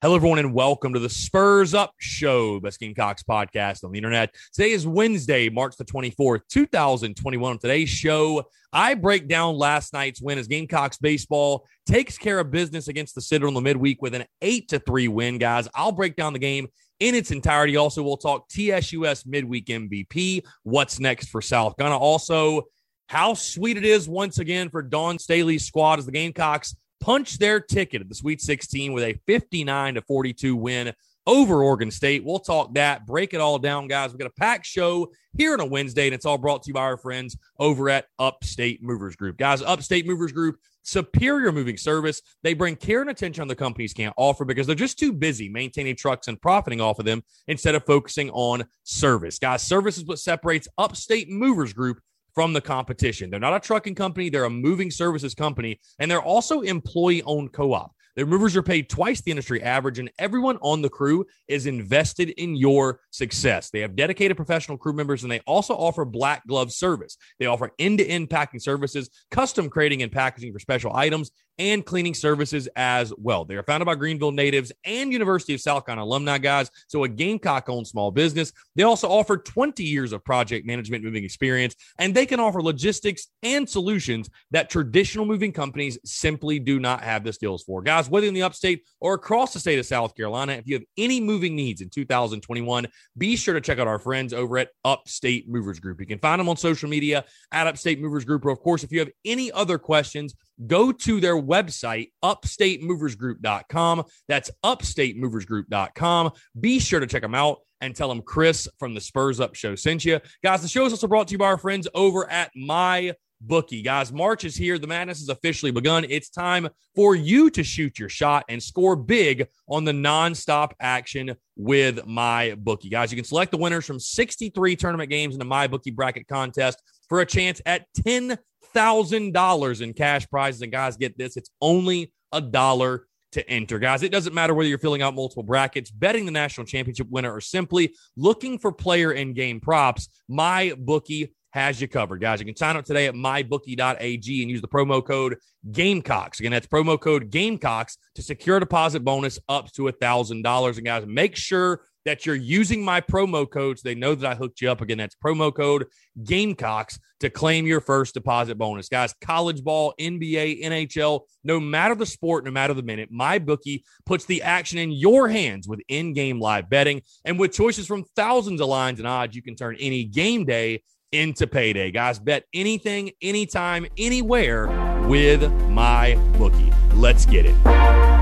Hello, everyone, and welcome to the Spurs Up Show, Best Gamecocks podcast on the internet. Today is Wednesday, March the 24th, 2021. On today's show, I break down last night's win as Gamecocks baseball takes care of business against the Citadel in the midweek with an 8 to 3 win, guys. I'll break down the game in its entirety. Also, we'll talk TSUS midweek MVP, what's next for South Gunna. Also, how sweet it is once again for Dawn Staley's squad as the Gamecocks punch their ticket at the Sweet 16 with a 59 to 42 win over Oregon State. We'll talk that, break it all down, guys. We've got a packed show here on a Wednesday, and it's all brought to you by our friends over at Upstate Movers Group. Guys, Upstate Movers Group, superior moving service. They bring care and attention on the companies can't offer because they're just too busy maintaining trucks and profiting off of them instead of focusing on service. Guys, service is what separates Upstate Movers Group from the competition. They're not a trucking company, they're a moving services company, and they're also employee owned co op. Their movers are paid twice the industry average, and everyone on the crew is invested in your success. They have dedicated professional crew members, and they also offer black glove service. They offer end to end packing services, custom crating and packaging for special items, and cleaning services as well. They are founded by Greenville natives and University of South Carolina alumni guys, so a Gamecock owned small business. They also offer 20 years of project management moving experience, and they can offer logistics and solutions that traditional moving companies simply do not have the skills for. Guys, whether in the upstate or across the state of South Carolina, if you have any moving needs in 2021, be sure to check out our friends over at Upstate Movers Group. You can find them on social media at Upstate Movers Group, or of course, if you have any other questions, go to their website, upstatemoversgroup.com. That's upstatemoversgroup.com. Be sure to check them out and tell them Chris from the Spurs Up Show sent you. Guys, the show is also brought to you by our friends over at My Bookie. Guys, March is here. The madness has officially begun. It's time for you to shoot your shot and score big on the nonstop action with My Bookie. Guys, you can select the winners from 63 tournament games in the My Bookie bracket contest for a chance at 10 thousand dollars in cash prizes. And guys, get this: it's only a dollar to enter. Guys, it doesn't matter whether you're filling out multiple brackets, betting the national championship winner, or simply looking for player in game props. My bookie has you covered, guys. You can sign up today at mybookie.ag and use the promo code Gamecocks. Again, that's promo code Gamecocks to secure a deposit bonus up to a thousand dollars. And guys, make sure that you're using my promo code so they know that I hooked you up. Again, that's promo code Gamecocks to claim your first deposit bonus. Guys, college ball, NBA, NHL, no matter the sport, no matter the minute, my bookie puts the action in your hands with in-game live betting. And with choices from thousands of lines and odds, you can turn any game day into payday. Guys, bet anything, anytime, anywhere with my bookie. Let's get it.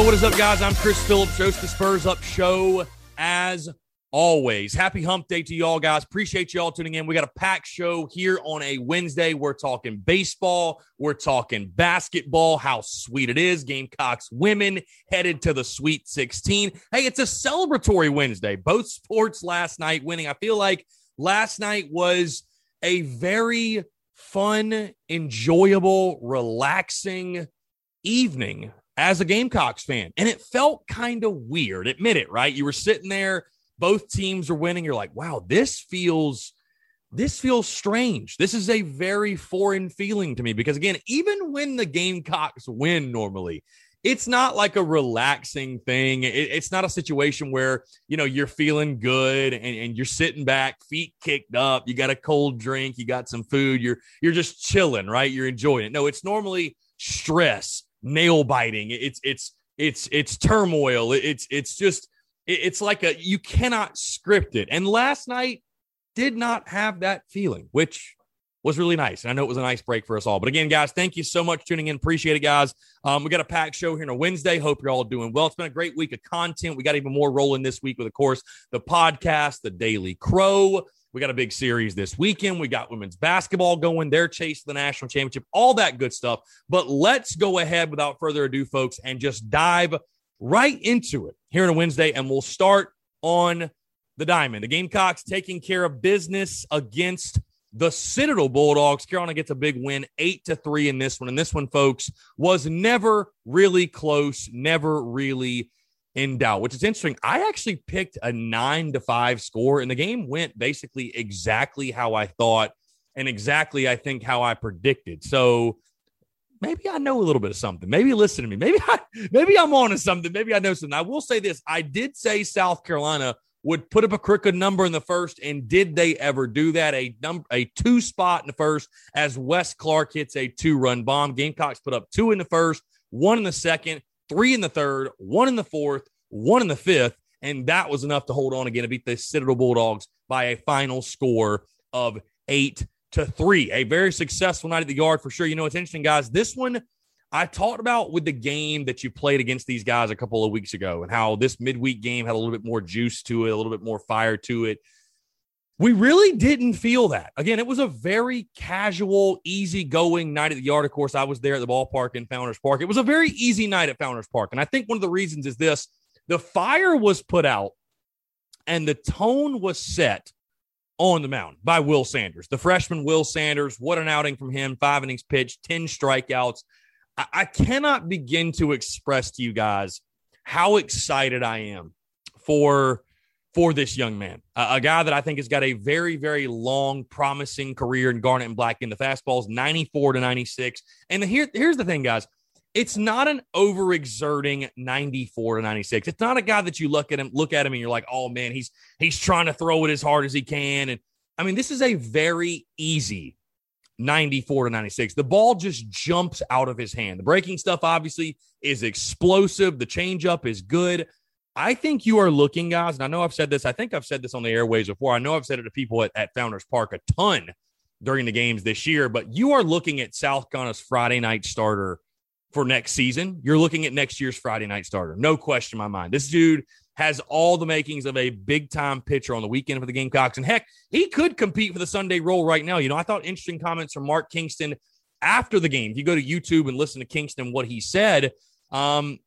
What is up, guys? I'm Chris Phillips, host the Spurs Up Show as always. Happy hump day to y'all, guys. Appreciate y'all tuning in. We got a packed show here on a Wednesday. We're talking baseball, we're talking basketball, how sweet it is. Gamecocks women headed to the Sweet 16. Hey, it's a celebratory Wednesday. Both sports last night winning. I feel like last night was a very fun, enjoyable, relaxing evening as a Gamecocks fan. And it felt kind of weird. Admit it, right? You were sitting there both teams are winning, you're like, wow, this feels this feels strange. This is a very foreign feeling to me because again, even when the Gamecocks win normally, it's not like a relaxing thing. It, it's not a situation where, you know, you're feeling good and, and you're sitting back, feet kicked up, you got a cold drink, you got some food, you're you're just chilling, right? You're enjoying it. No, it's normally stress, nail biting. It's it's it's it's turmoil. It's it's just it's like a you cannot script it. And last night did not have that feeling, which was really nice. And I know it was a nice break for us all. But again, guys, thank you so much tuning in. Appreciate it, guys. Um, we got a packed show here on a Wednesday. Hope you're all doing well. It's been a great week of content. We got even more rolling this week with, of course, the podcast, the Daily Crow. We got a big series this weekend. We got women's basketball going. They're chasing the national championship, all that good stuff. But let's go ahead without further ado, folks, and just dive right into it here on a Wednesday, and we'll start on the diamond. The Gamecocks taking care of business against the Citadel Bulldogs. Carolina gets a big win, eight to three in this one. And this one, folks, was never really close, never really in doubt, which is interesting. I actually picked a nine to five score, and the game went basically exactly how I thought and exactly, I think, how I predicted. So maybe I know a little bit of something. Maybe listen to me. Maybe I maybe I'm on to something. Maybe I know something. I will say this. I did say South Carolina would put up a crooked number in the first, and did they ever do that? A number a two spot in the first as Wes Clark hits a two-run bomb. Gamecocks put up two in the first, one in the second, three in the third, one in the fourth, one in the fifth. And that was enough to hold on again to beat the Citadel Bulldogs by a final score of eight to three. A very successful night at the yard for sure. You know, it's interesting, guys. This one I talked about with the game that you played against these guys a couple of weeks ago and how this midweek game had a little bit more juice to it, a little bit more fire to it. We really didn't feel that. Again, it was a very casual, easy-going night at the yard. Of course, I was there at the ballpark in Founders Park. It was a very easy night at Founders Park. And I think one of the reasons is this the fire was put out and the tone was set on the mound by Will Sanders, the freshman Will Sanders. What an outing from him! Five innings pitched, 10 strikeouts. I, I cannot begin to express to you guys how excited I am for for this young man, a, a, guy that I think has got a very, very long, promising career in Garnet and Black. In the fastballs, 94 to 96. And here, here's the thing, guys it's not an overexerting 94 to 96. It's not a guy that you look at him, look at him, and you're like, oh man, he's he's trying to throw it as hard as he can. And I mean, this is a very easy 94 to 96. The ball just jumps out of his hand. The breaking stuff obviously is explosive. The changeup is good. I think you are looking, guys, and I know I've said this. I think I've said this on the airways before. I know I've said it to people at, at Founders Park a ton during the games this year, but you are looking at South Carolina's Friday night starter for next season, you're looking at next year's Friday night starter. No question in my mind. This dude has all the makings of a big time pitcher on the weekend for the Gamecocks. And heck, he could compete for the Sunday role right now. You know, I thought interesting comments from Mark Kingston after the game. If you go to YouTube and listen to Kingston, what he said, um,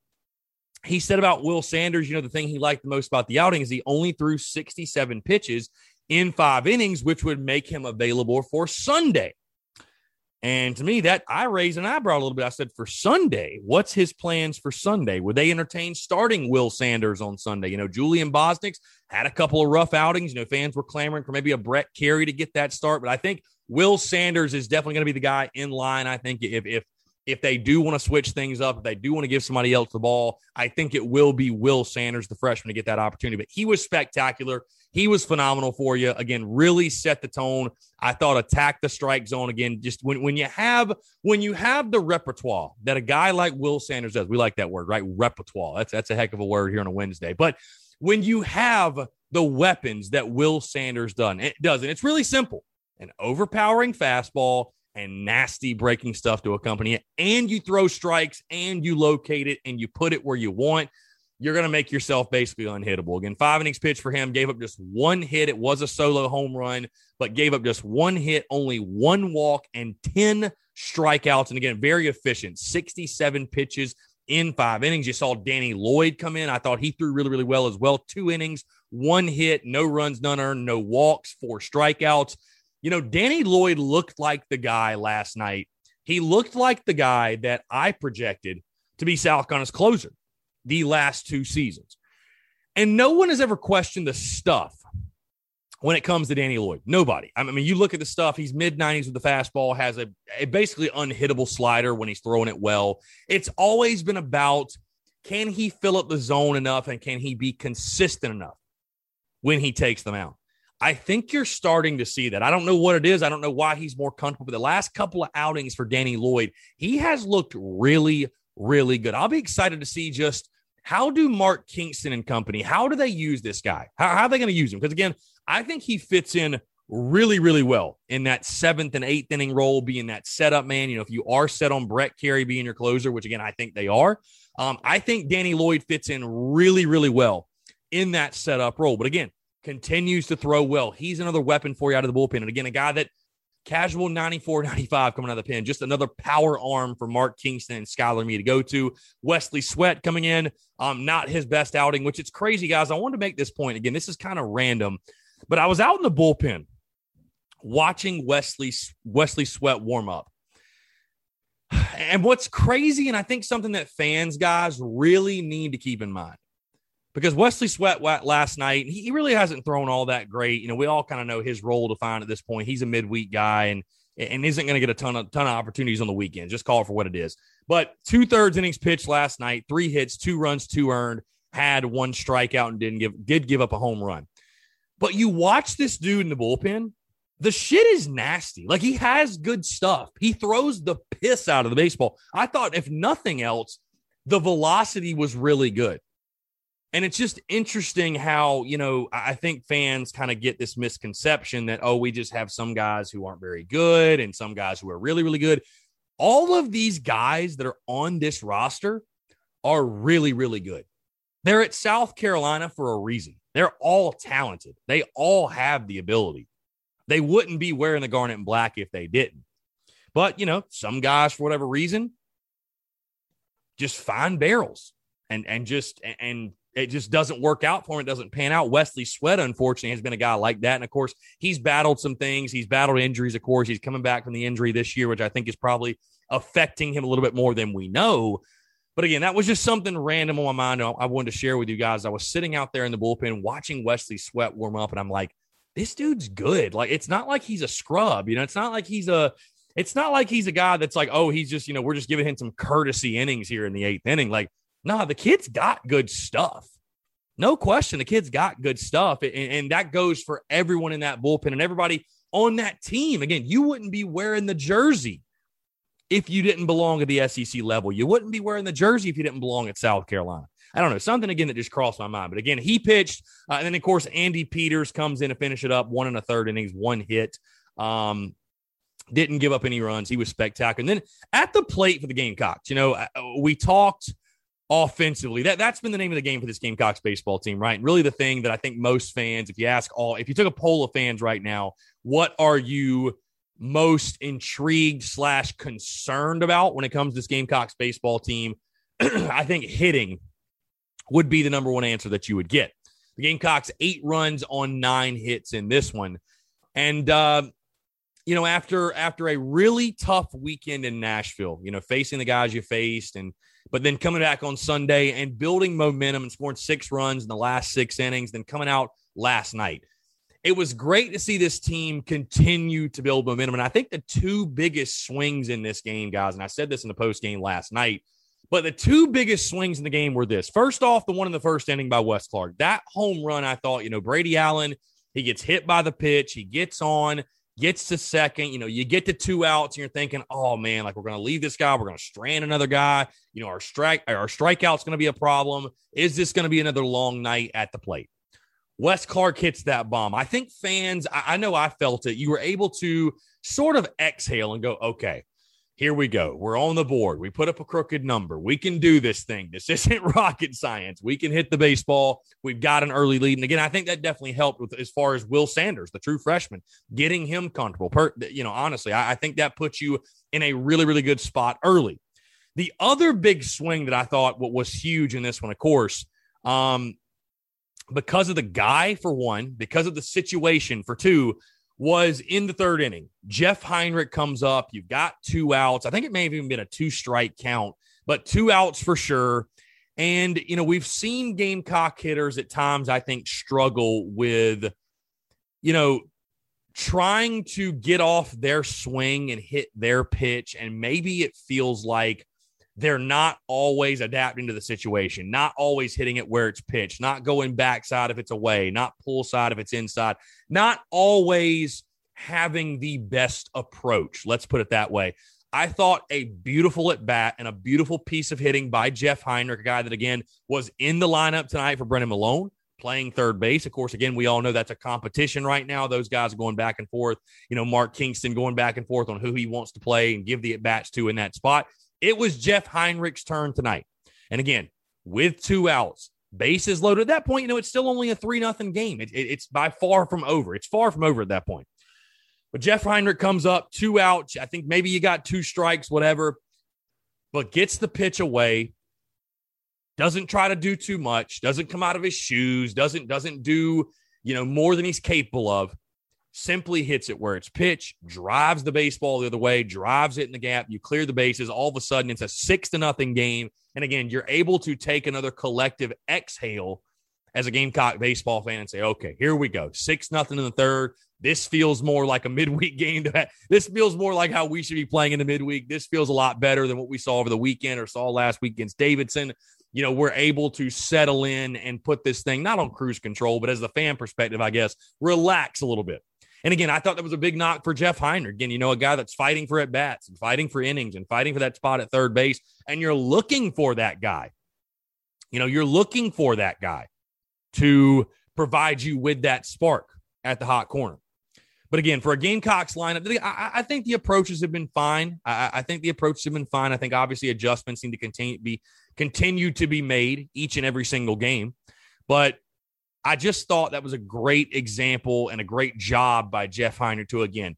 he said about Will Sanders, you know, the thing he liked the most about the outing is he only threw 67 pitches in five innings, which would make him available for Sunday. And to me, that I raised an eyebrow a little bit. I said, for Sunday, what's his plans for Sunday? Would they entertain starting Will Sanders on Sunday? You know, Julian Bosnic's had a couple of rough outings. You know, fans were clamoring for maybe a Brett Kerry to get that start, but I think Will Sanders is definitely going to be the guy in line. I think if if if they do want to switch things up, if they do want to give somebody else the ball, I think it will be Will Sanders, the freshman, to get that opportunity. But he was spectacular. He was phenomenal for you. Again, really set the tone. I thought attack the strike zone again. Just when, when you have when you have the repertoire that a guy like Will Sanders does, we like that word, right? Repertoire. That's that's a heck of a word here on a Wednesday. But when you have the weapons that Will Sanders done, it does, and it's really simple: an overpowering fastball and nasty breaking stuff to accompany it, and you throw strikes and you locate it and you put it where you want you're going to make yourself basically unhittable. Again, five innings pitch for him, gave up just one hit. It was a solo home run, but gave up just one hit, only one walk, and 10 strikeouts. And again, very efficient 67 pitches in five innings. You saw Danny Lloyd come in. I thought he threw really, really well as well. Two innings, one hit, no runs, none earned, no walks, four strikeouts. You know, Danny Lloyd looked like the guy last night. He looked like the guy that I projected to be South Carolina's closer the last two seasons. And no one has ever questioned the stuff when it comes to Danny Lloyd. Nobody. I mean, you look at the stuff, he's mid 90s with the fastball, has a, a, basically unhittable slider when he's throwing it well. It's always been about can he fill up the zone enough and can he be consistent enough when he takes them out? I think you're starting to see that. I don't know what it is. I don't know why he's more comfortable. But the last couple of outings for Danny Lloyd, he has looked really, really good. I'll be excited to see just how do Mark Kingston and company, how do they use this guy? How, how are they going to use him? Because again, I think he fits in really, really well in that seventh and eighth inning role, being that setup man. You know, if you are set on Brett Kerry being your closer, which again, I think they are, um, I think Danny Lloyd fits in really, really well in that setup role. But again, continues to throw well. He's another weapon for you out of the bullpen. And again, a guy that casual 94 95 coming out of the pen. Just another power arm for Mark Kingston and Skylar Meade to go to. Wesley Sweatt coming in, um, not his best outing, which it's crazy, guys. I wanted to make this point again. This is kind of random. But I was out in the bullpen watching Wesley Wesley Sweatt warm up. And what's crazy, and I think something that fans, guys, really need to keep in mind, because Wesley Sweatt last night, he really hasn't thrown all that great. You know, we all kind of know his role defined at this point. He's a midweek guy and and isn't going to get a ton of ton of opportunities on the weekend. Just call it for what it is. But two thirds innings pitched last night, three hits, two runs, two earned, had one strikeout and didn't give did give up a home run. But you watch this dude in the bullpen, the shit is nasty. Like he has good stuff. He throws the piss out of the baseball. I thought, if nothing else, the velocity was really good. And it's just interesting how, you know, I think fans kind of get this misconception that, oh, we just have some guys who aren't very good and some guys who are really, really good. All of these guys that are on this roster are really, really good. They're at South Carolina for a reason. They're all talented. They all have the ability. They wouldn't be wearing the garnet and black if they didn't. But, you know, some guys, for whatever reason, just find barrels and and just and it just doesn't work out for him. It doesn't pan out. Wesley Sweatt, unfortunately, has been a guy like that. And of course, he's battled some things. He's battled injuries, of course. He's coming back from the injury this year, which I think is probably affecting him a little bit more than we know. But again, that was just something random on my mind. I wanted to share with you guys. I was sitting out there in the bullpen watching Wesley Sweatt warm up, and I'm like, this dude's good. Like, it's not like he's a scrub. You know, it's not like he's a. It's not like he's a guy that's like, oh, he's just, you know, we're just giving him some courtesy innings here in the eighth inning. Like, nah, the kid's got good stuff. No question, the kid's got good stuff. And, and that goes for everyone in that bullpen and everybody on that team. Again, you wouldn't be wearing the jersey if you didn't belong at the SEC level. You wouldn't be wearing the jersey if you didn't belong at South Carolina. I don't know, something again that just crossed my mind. But again, he pitched. Uh, and then, of course, Andy Peters comes in to finish it up, one and a third innings, one hit. Um, didn't give up any runs. He was spectacular. And then at the plate for the Gamecocks, you know, uh, we talked offensively. That that's been the name of the game for this Gamecocks baseball team, right? And really the thing that I think most fans, if you ask all, if you took a poll of fans right now, what are you most intrigued slash concerned about when it comes to this Gamecocks baseball team, I think hitting would be the number one answer that you would get. The Gamecocks eight runs on nine hits in this one, and uh, you know after after a really tough weekend in Nashville, you know facing the guys you faced, and but then coming back on Sunday and building momentum and scoring six runs in the last six innings, then coming out last night it was great to see this team continue to build momentum. And I think the two biggest swings in this game, guys, and I said this in the post game last night, but the two biggest swings in the game were this. First off, the one in the first inning by Wes Clark. That home run, I thought, you know, Brady Allen, he gets hit by the pitch, he gets on, gets to second. You know, you get to two outs, and you're thinking, oh man, like we're going to leave this guy, we're going to strand another guy. You know, our strike, our strikeout's going to be a problem. Is this going to be another long night at the plate? Wes Clark hits that bomb. I think fans, I, I know I felt it. You were able to sort of exhale and go, okay, here we go. We're on the board. We put up a crooked number. We can do this thing. This isn't rocket science. We can hit the baseball. We've got an early lead. And again, I think that definitely helped with as far as Will Sanders, the true freshman, getting him comfortable. Per, you know, honestly, I, I think that puts you in a really, really good spot early. The other big swing that I thought was huge in this one, of course, um, because of the guy for one, because of the situation for two, was in the third inning. Jeff Heinrich comes up. You've got two outs. I think it may have even been a two strike count, but two outs for sure. And, you know, we've seen Gamecock hitters at times, I think, struggle with, you know, trying to get off their swing and hit their pitch. And maybe it feels like they're not always adapting to the situation, not always hitting it where it's pitched, not going backside if it's away, not pull side if it's inside, not always having the best approach. Let's put it that way. I thought a beautiful at bat and a beautiful piece of hitting by Jeff Heinrich, a guy that again was in the lineup tonight for Brennan Milone playing third base. Of course, again, we all know that's a competition right now. Those guys are going back and forth. You know, Mark Kingston going back and forth on who he wants to play and give the at bats to in that spot. It was Jeff Heinrich's turn tonight. And again, with two outs, bases loaded. At that point, you know, it's still only a 3 nothing game. It, it, it's by far from over. It's far from over at that point. But Jeff Heinrich comes up, two outs. I think maybe you got two strikes, whatever, but gets the pitch away. Doesn't try to do too much, doesn't come out of his shoes, doesn't doesn't do, you know, more than he's capable of simply hits it where it's pitched, drives the baseball the other way, drives it in the gap. You clear the bases. All of a sudden, it's a six to nothing game. And again, you're able to take another collective exhale as a Gamecock baseball fan and say, okay, here we go. Six nothing in the third. This feels more like a midweek game. This feels more like how we should be playing in the midweek. This feels a lot better than what we saw over the weekend or saw last week against Davidson. You know, we're able to settle in and put this thing not on cruise control, but as the fan perspective, I guess, relax a little bit. And again, I thought that was a big knock for Jeff Heinrich. Again, you know, a guy that's fighting for at bats and fighting for innings and fighting for that spot at third base. And you're looking for that guy. You know, you're looking for that guy to provide you with that spark at the hot corner. But again, for a Gamecocks lineup, I, I think the approaches have been fine. I, I, think the approaches have been fine. I think obviously adjustments need to continue be continue to be made each and every single game. But I just thought that was a great example and a great job by Jeff Heinrich to again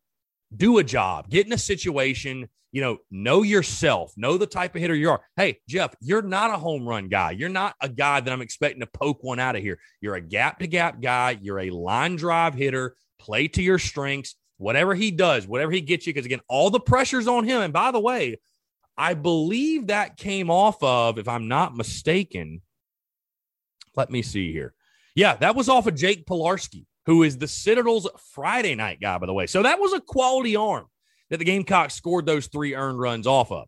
do a job, get in a situation, you know, know yourself, know the type of hitter you are. Hey, Jeff, you're not a home run guy. You're not a guy that I'm expecting to poke one out of here. You're a gap to gap guy. You're a line drive hitter. Play to your strengths. Whatever he does, whatever he gets you, because again, all the pressure's on him. And by the way, I believe that came off of, if I'm not mistaken, let me see here. Yeah, that was off of Jake Pilarski, who is the Citadel's Friday night guy, by the way. So that was a quality arm that the Gamecocks scored those three earned runs off of.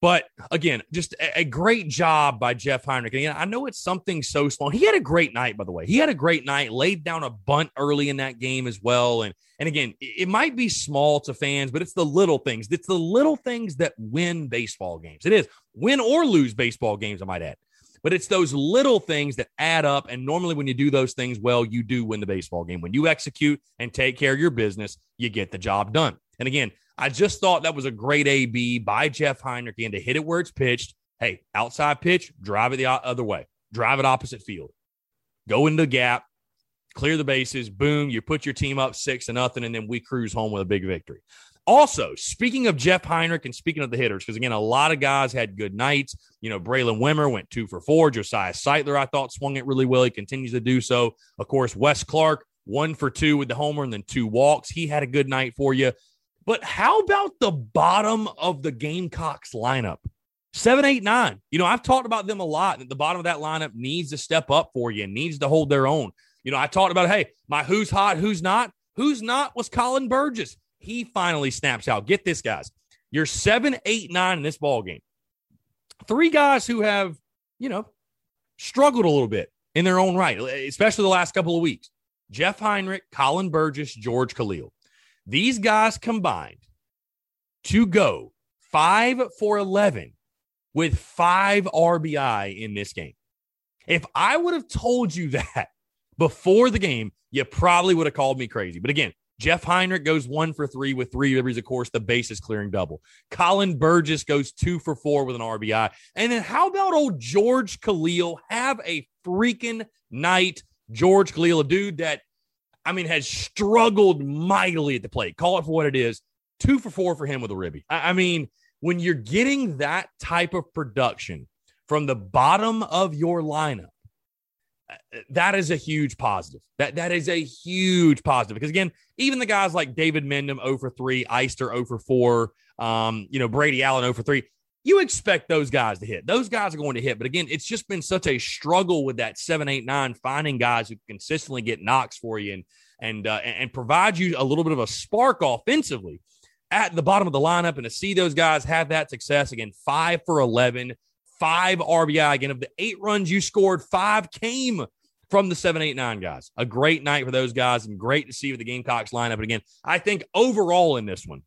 But again, just a, great job by Jeff Heinrich. And I know it's something so small. He had a great night, by the way. He had a great night, laid down a bunt early in that game as well. And and again, it might be small to fans, but it's the little things. It's the little things that win baseball games. It is win or lose baseball games, I might add. But it's those little things that add up. And normally, when you do those things well, you do win the baseball game. When you execute and take care of your business, you get the job done. And again, I just thought that was a great AB by Jeff Heinrich and to hit it where it's pitched. Hey, outside pitch, drive it the other way, drive it opposite field, go into the gap, clear the bases, boom, you put your team up six to nothing, and then we cruise home with a big victory. Also, speaking of Jeff Heinrich and speaking of the hitters, because again, a lot of guys had good nights. You know, Braylen Wimmer went two for four. Josiah Sightler, I thought, swung it really well. He continues to do so. Of course, Wes Clark, one for two with the homer and then two walks. He had a good night for you. But how about the bottom of the Gamecocks lineup? Seven, eight, nine. You know, I've talked about them a lot. That the bottom of that lineup needs to step up for you, needs to hold their own. You know, I talked about, hey, my who's hot, who's not. Who's not was Colin Burgess. He finally snaps out. Get this, guys. You're seven, eight, nine in this ball game. Three guys who have, you know, struggled a little bit in their own right, especially the last couple of weeks. Jeff Heinrich, Colin Burgess, George Callil. These guys combined to go five for 11 with five RBI in this game. If I would have told you that before the game, you probably would have called me crazy. But again, Jeff Heinrich goes one for three with three deliveries, of course, the bases clearing double. Colin Burgess goes two for four with an RBI. And then how about old George Callil? Have a freaking night. George Callil, a dude that, I mean, has struggled mightily at the plate. Call it for what it is. Two for four for him with a ribby. I, I mean, when you're getting that type of production from the bottom of your lineup, that is a huge positive. That that is a huge positive because again, even the guys like David Mendham 0 for 3, Eyster 0 for 4, um, you know, Brady Allen 0 for 3. You expect those guys to hit. Those guys are going to hit. But again, it's just been such a struggle with that 7 8 9 finding guys who consistently get knocks for you and and uh, and provide you a little bit of a spark offensively at the bottom of the lineup and to see those guys have that success again 5 for 11 five RBI. Again, of the eight runs you scored, five came from the seven, eight, nine guys. A great night for those guys and great to see with the Gamecocks lineup. And again, I think overall in this one,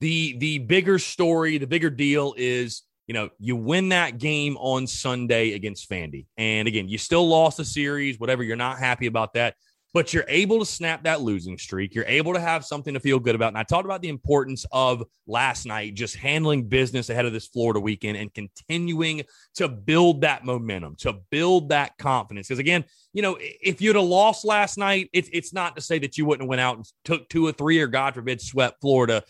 the the bigger story, the bigger deal is you know, you win that game on Sunday against Fandy. And again, you still lost the series, whatever. You're not happy about that but you're able to snap that losing streak. You're able to have something to feel good about. And I talked about the importance of last night, just handling business ahead of this Florida weekend and continuing to build that momentum, to build that confidence. Because again, you know, if you'd have lost last night, it's it's not to say that you wouldn't have went out and took two or three or God forbid swept Florida.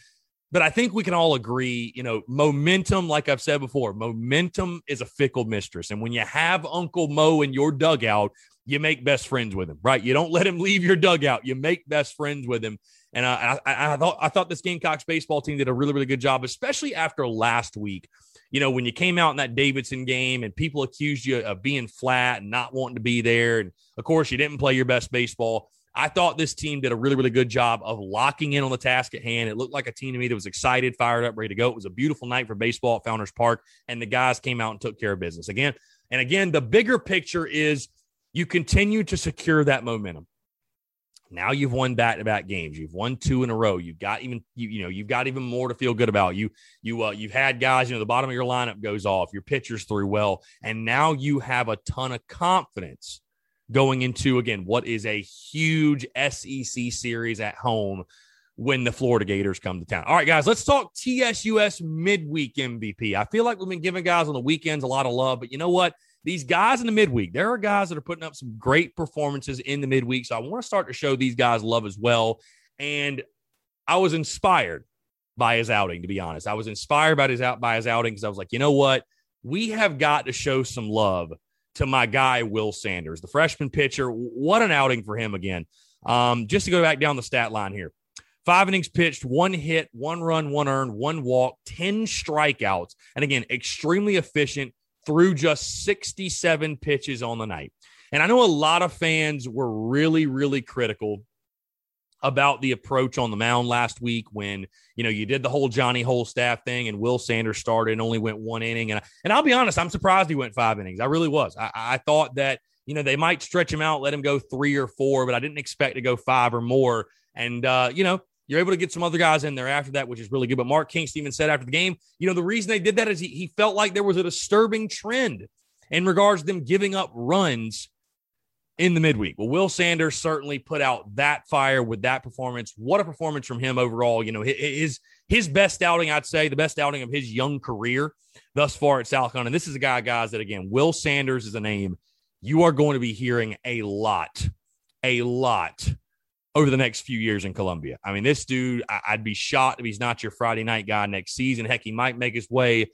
But I think we can all agree, you know, momentum, like I've said before, momentum is a fickle mistress. And when you have Uncle Mo in your dugout, you make best friends with him, right? You don't let him leave your dugout. You make best friends with him. And I, I, I thought I thought this Gamecocks baseball team did a really really good job, especially after last week. You know, when you came out in that Davidson game and people accused you of being flat and not wanting to be there, and of course you didn't play your best baseball. I thought this team did a really, really good job of locking in on the task at hand. It looked like a team to me that was excited, fired up, ready to go. It was a beautiful night for baseball at Founders Park, and the guys came out and took care of business again. And again, the bigger picture is you continue to secure that momentum. Now you've won back-to-back games. You've won two in a row. You've got even you, you know you've got even more to feel good about. You you uh, you've had guys. You know the bottom of your lineup goes off. Your pitchers threw well, and now you have a ton of confidence going into again what is a huge SEC series at home when the Florida Gators come to town. All right, guys, let's talk TSUS midweek MVP. I feel like we've been giving guys on the weekends a lot of love, but you know what? These guys in the midweek, there are guys that are putting up some great performances in the midweek. So I want to start to show these guys love as well. And I was inspired by his outing, to be honest. I was inspired by his out by his outing because I was like, you know what? We have got to show some love to my guy Will Sanders, the freshman pitcher. What an outing for him again. Um, just to go back down the stat line here. Five innings pitched, one hit, one run, one earned, one walk, 10 strikeouts. And again, extremely efficient, threw just 67 pitches on the night. And I know a lot of fans were really, really critical about the approach on the mound last week when you know you did the whole Johnny Holstaff thing and Will Sanders started and only went one inning. And and I'll be honest I'm surprised he went five innings. I really was. I, I thought that you know they might stretch him out let him go three or four but I didn't expect to go five or more. And uh, you know you're able to get some other guys in there after that, which is really good. But Mark Kingston even said after the game, you know, the reason they did that is he, he felt like there was a disturbing trend in regards to them giving up runs in the midweek. Well, Will Sanders certainly put out that fire with that performance. What a performance from him overall. You know, his his best outing, I'd say, the best outing of his young career thus far at South Carolina. And this is a guy, guys, that again, Will Sanders is a name you are going to be hearing a lot, a lot over the next few years in Columbia. I mean, this dude, I, would be shocked if he's not your Friday night guy next season. Heck, he might make his way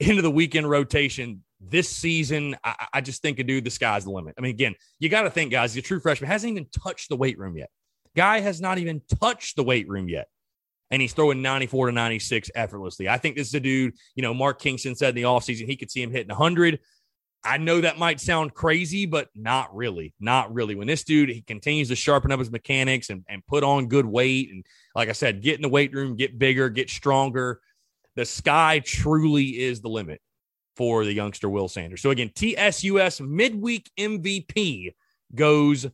into the weekend rotation this season. I, I just think a dude, the sky's the limit. I mean, again, you got to think, guys, the true freshman hasn't even touched the weight room yet. Guy has not even touched the weight room yet. And he's throwing 94 to 96 effortlessly. I think this is a dude, you know, Mark Kingston said in the offseason he could see him hitting 100. I know that might sound crazy, but not really. Not really. When this dude he continues to sharpen up his mechanics and, and put on good weight, and like I said, get in the weight room, get bigger, get stronger. The sky truly is the limit for the youngster Will Sanders. So again, TSUS midweek MVP goes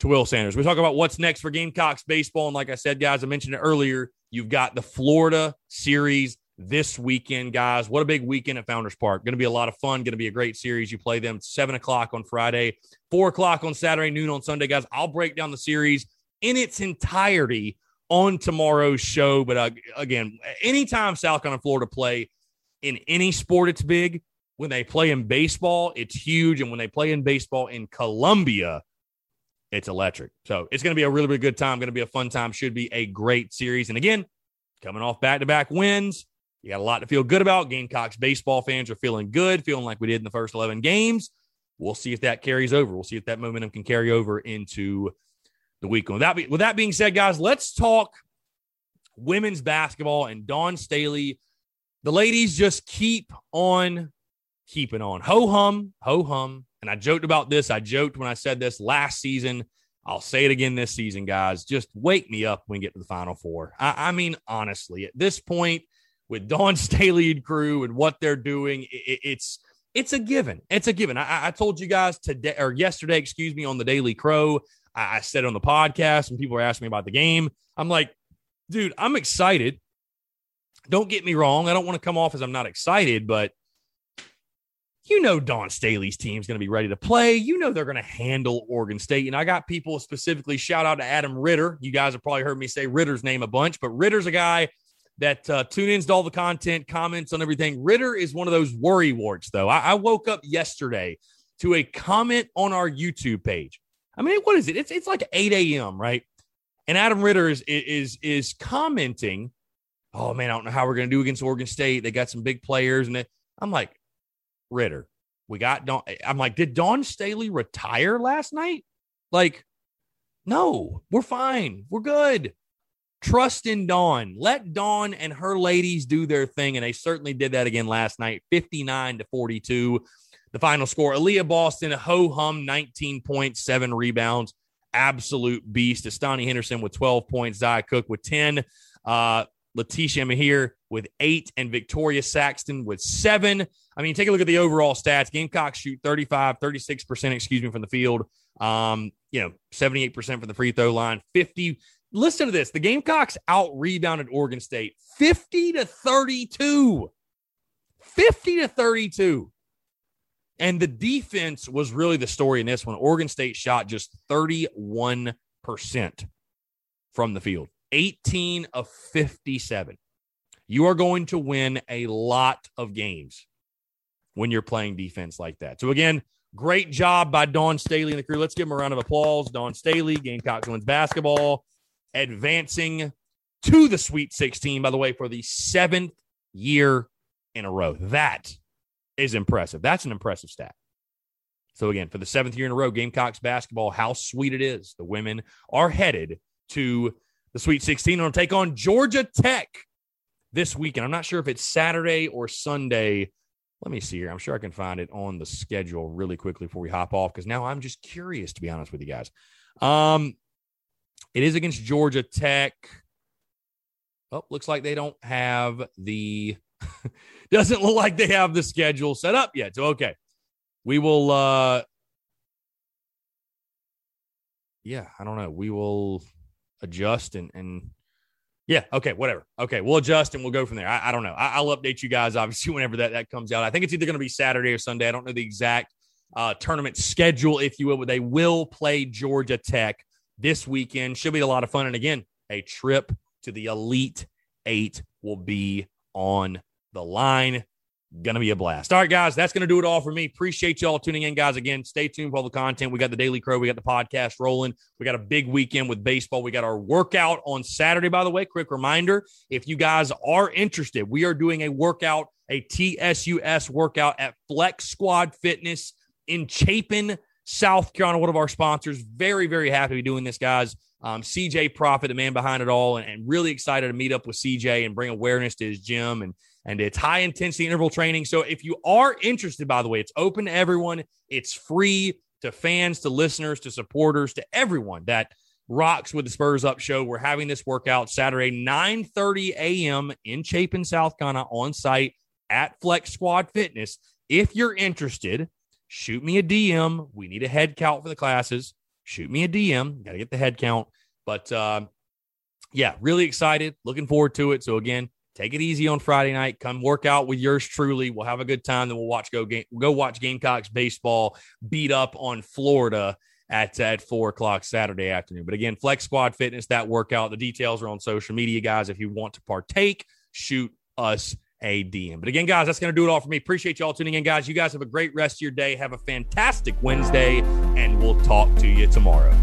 to Will Sanders. We talk about what's next for Gamecocks baseball, and like I said, guys, I mentioned it earlier. You've got the Florida series this weekend, guys. What a big weekend at Founders Park. Going to be a lot of fun. Going to be a great series. You play them seven o'clock on Friday, four o'clock on Saturday, noon on Sunday, guys. I'll break down the series in its entirety on tomorrow's show. But uh, again, anytime South Carolina, Florida play in any sport, it's big. When they play in baseball, it's huge. And when they play in baseball in Columbia, it's electric. So it's going to be a really, really good time. Going to be a fun time. Should be a great series. And again, coming off back to back wins, you got a lot to feel good about. Gamecocks baseball fans are feeling good, feeling like we did in the first 11 games. We'll see if that carries over. We'll see if that momentum can carry over into the week. With that, be, with that being said, guys, let's talk women's basketball and Dawn Staley. The ladies just keep on keeping on. Ho hum, ho hum. And I joked about this. I joked when I said this last season. I'll say it again this season, guys. Just wake me up when we get to the Final Four. I, I mean, honestly, at this point, with Dawn Staley and crew and what they're doing, it, it's it's a given. It's a given. I, I, told you guys today or yesterday, excuse me, on the Daily Crow. I, I said on the podcast when people were asking me about the game. I'm like, dude, I'm excited. Don't get me wrong. I don't want to come off as I'm not excited, but you know Dawn Staley's team is going to be ready to play. You know they're going to handle Oregon State. And I got people specifically shout out to Adam Ritter. You guys have probably heard me say Ritter's name a bunch, but Ritter's a guy that uh, tune ins to all the content, comments on everything. Ritter is one of those worry warts, though. I, I woke up yesterday to a comment on our YouTube page. I mean, what is it? It's it's like 8 a.m., right? And Adam Ritter is is is commenting, "Oh man, I don't know how we're going to do against Oregon State. They got some big players." And I'm like, Ritter, we got Dawn. I'm like, did Dawn Staley retire last night? Like, no, we're fine. We're good. Trust in Dawn. Let Dawn and her ladies do their thing. And they certainly did that again last night, 59 to 42. The final score Aaliyah Boston, ho hum, 19 points, seven rebounds. Absolute beast. Destanni Henderson with 12 points. Zia Cooke with 10. Uh, Laeticia Amihere with eight, and Victoria Saxton with seven. I mean, take a look at the overall stats. Gamecocks shoot 35, 36%, excuse me, from the field. Um, you know, 78% from the free throw line, 50. Listen to this. The Gamecocks out rebounded Oregon State 50 to 32. 50 to 32. And the defense was really the story in this one. Oregon State shot just 31% from the field. 18 of 57. You are going to win a lot of games when you're playing defense like that. So, again, great job by Dawn Staley and the crew. Let's give them a round of applause. Dawn Staley, Gamecocks wins basketball, advancing to the Sweet 16, by the way, for the seventh year in a row. That is impressive. That's an impressive stat. So, again, for the seventh year in a row, Gamecocks basketball, how sweet it is. The women are headed to the Sweet 16 will take on Georgia Tech this weekend. I'm not sure if it's Saturday or Sunday. Let me see here. I'm sure I can find it on the schedule really quickly before we hop off because now I'm just curious, to be honest with you guys. Um, it is against Georgia Tech. Oh, looks like they don't have the doesn't look like they have the schedule set up yet. So okay. We will uh yeah, I don't know. We will adjust and and yeah, okay, whatever. Okay, we'll adjust and we'll go from there. I, I don't know. I, will update you guys obviously whenever that that comes out. I think it's either going to be Saturday or Sunday. I don't know the exact uh, tournament schedule, if you will, but they will play Georgia Tech this weekend. Should be a lot of fun. And again, a trip to the Elite Eight will be on the line. Gonna be a blast. All right, guys, that's gonna do it all for me. Appreciate y'all tuning in, guys. Again, stay tuned for all the content. We got the Daily Crow, we got the podcast rolling. We got a big weekend with baseball. We got our workout on Saturday, by the way. Quick reminder if you guys are interested, we are doing a workout, a TSUS workout at Flex Squad Fitness in Chapin, South Carolina, one of our sponsors. Very, very happy to be doing this, guys. Um, CJ Profit, the man behind it all, and, and really excited to meet up with CJ and bring awareness to his gym and and it's high intensity interval training. So if you are interested, by the way, it's open to everyone. It's free to fans, to listeners, to supporters, to everyone that rocks with the Spurs Up show. We're having this workout Saturday, 9 30 a.m. in Chapin, South Carolina, on site at Flex Squad Fitness. If you're interested, shoot me a DM. We need a head count for the classes. Shoot me a DM. Got to get the head count. But uh, yeah, really excited. Looking forward to it. So, again, take it easy on Friday night. Come work out with yours truly. We'll have a good time. Then we'll watch go game, go watch Gamecocks baseball beat up on Florida at, at four o'clock Saturday afternoon. But again, Flex Squad Fitness, that workout, the details are on social media, guys. If you want to partake, shoot us a DM. But again, guys, that's going to do it all for me. Appreciate y'all tuning in, guys. You guys have a great rest of your day. Have a fantastic Wednesday, and we'll talk to you tomorrow.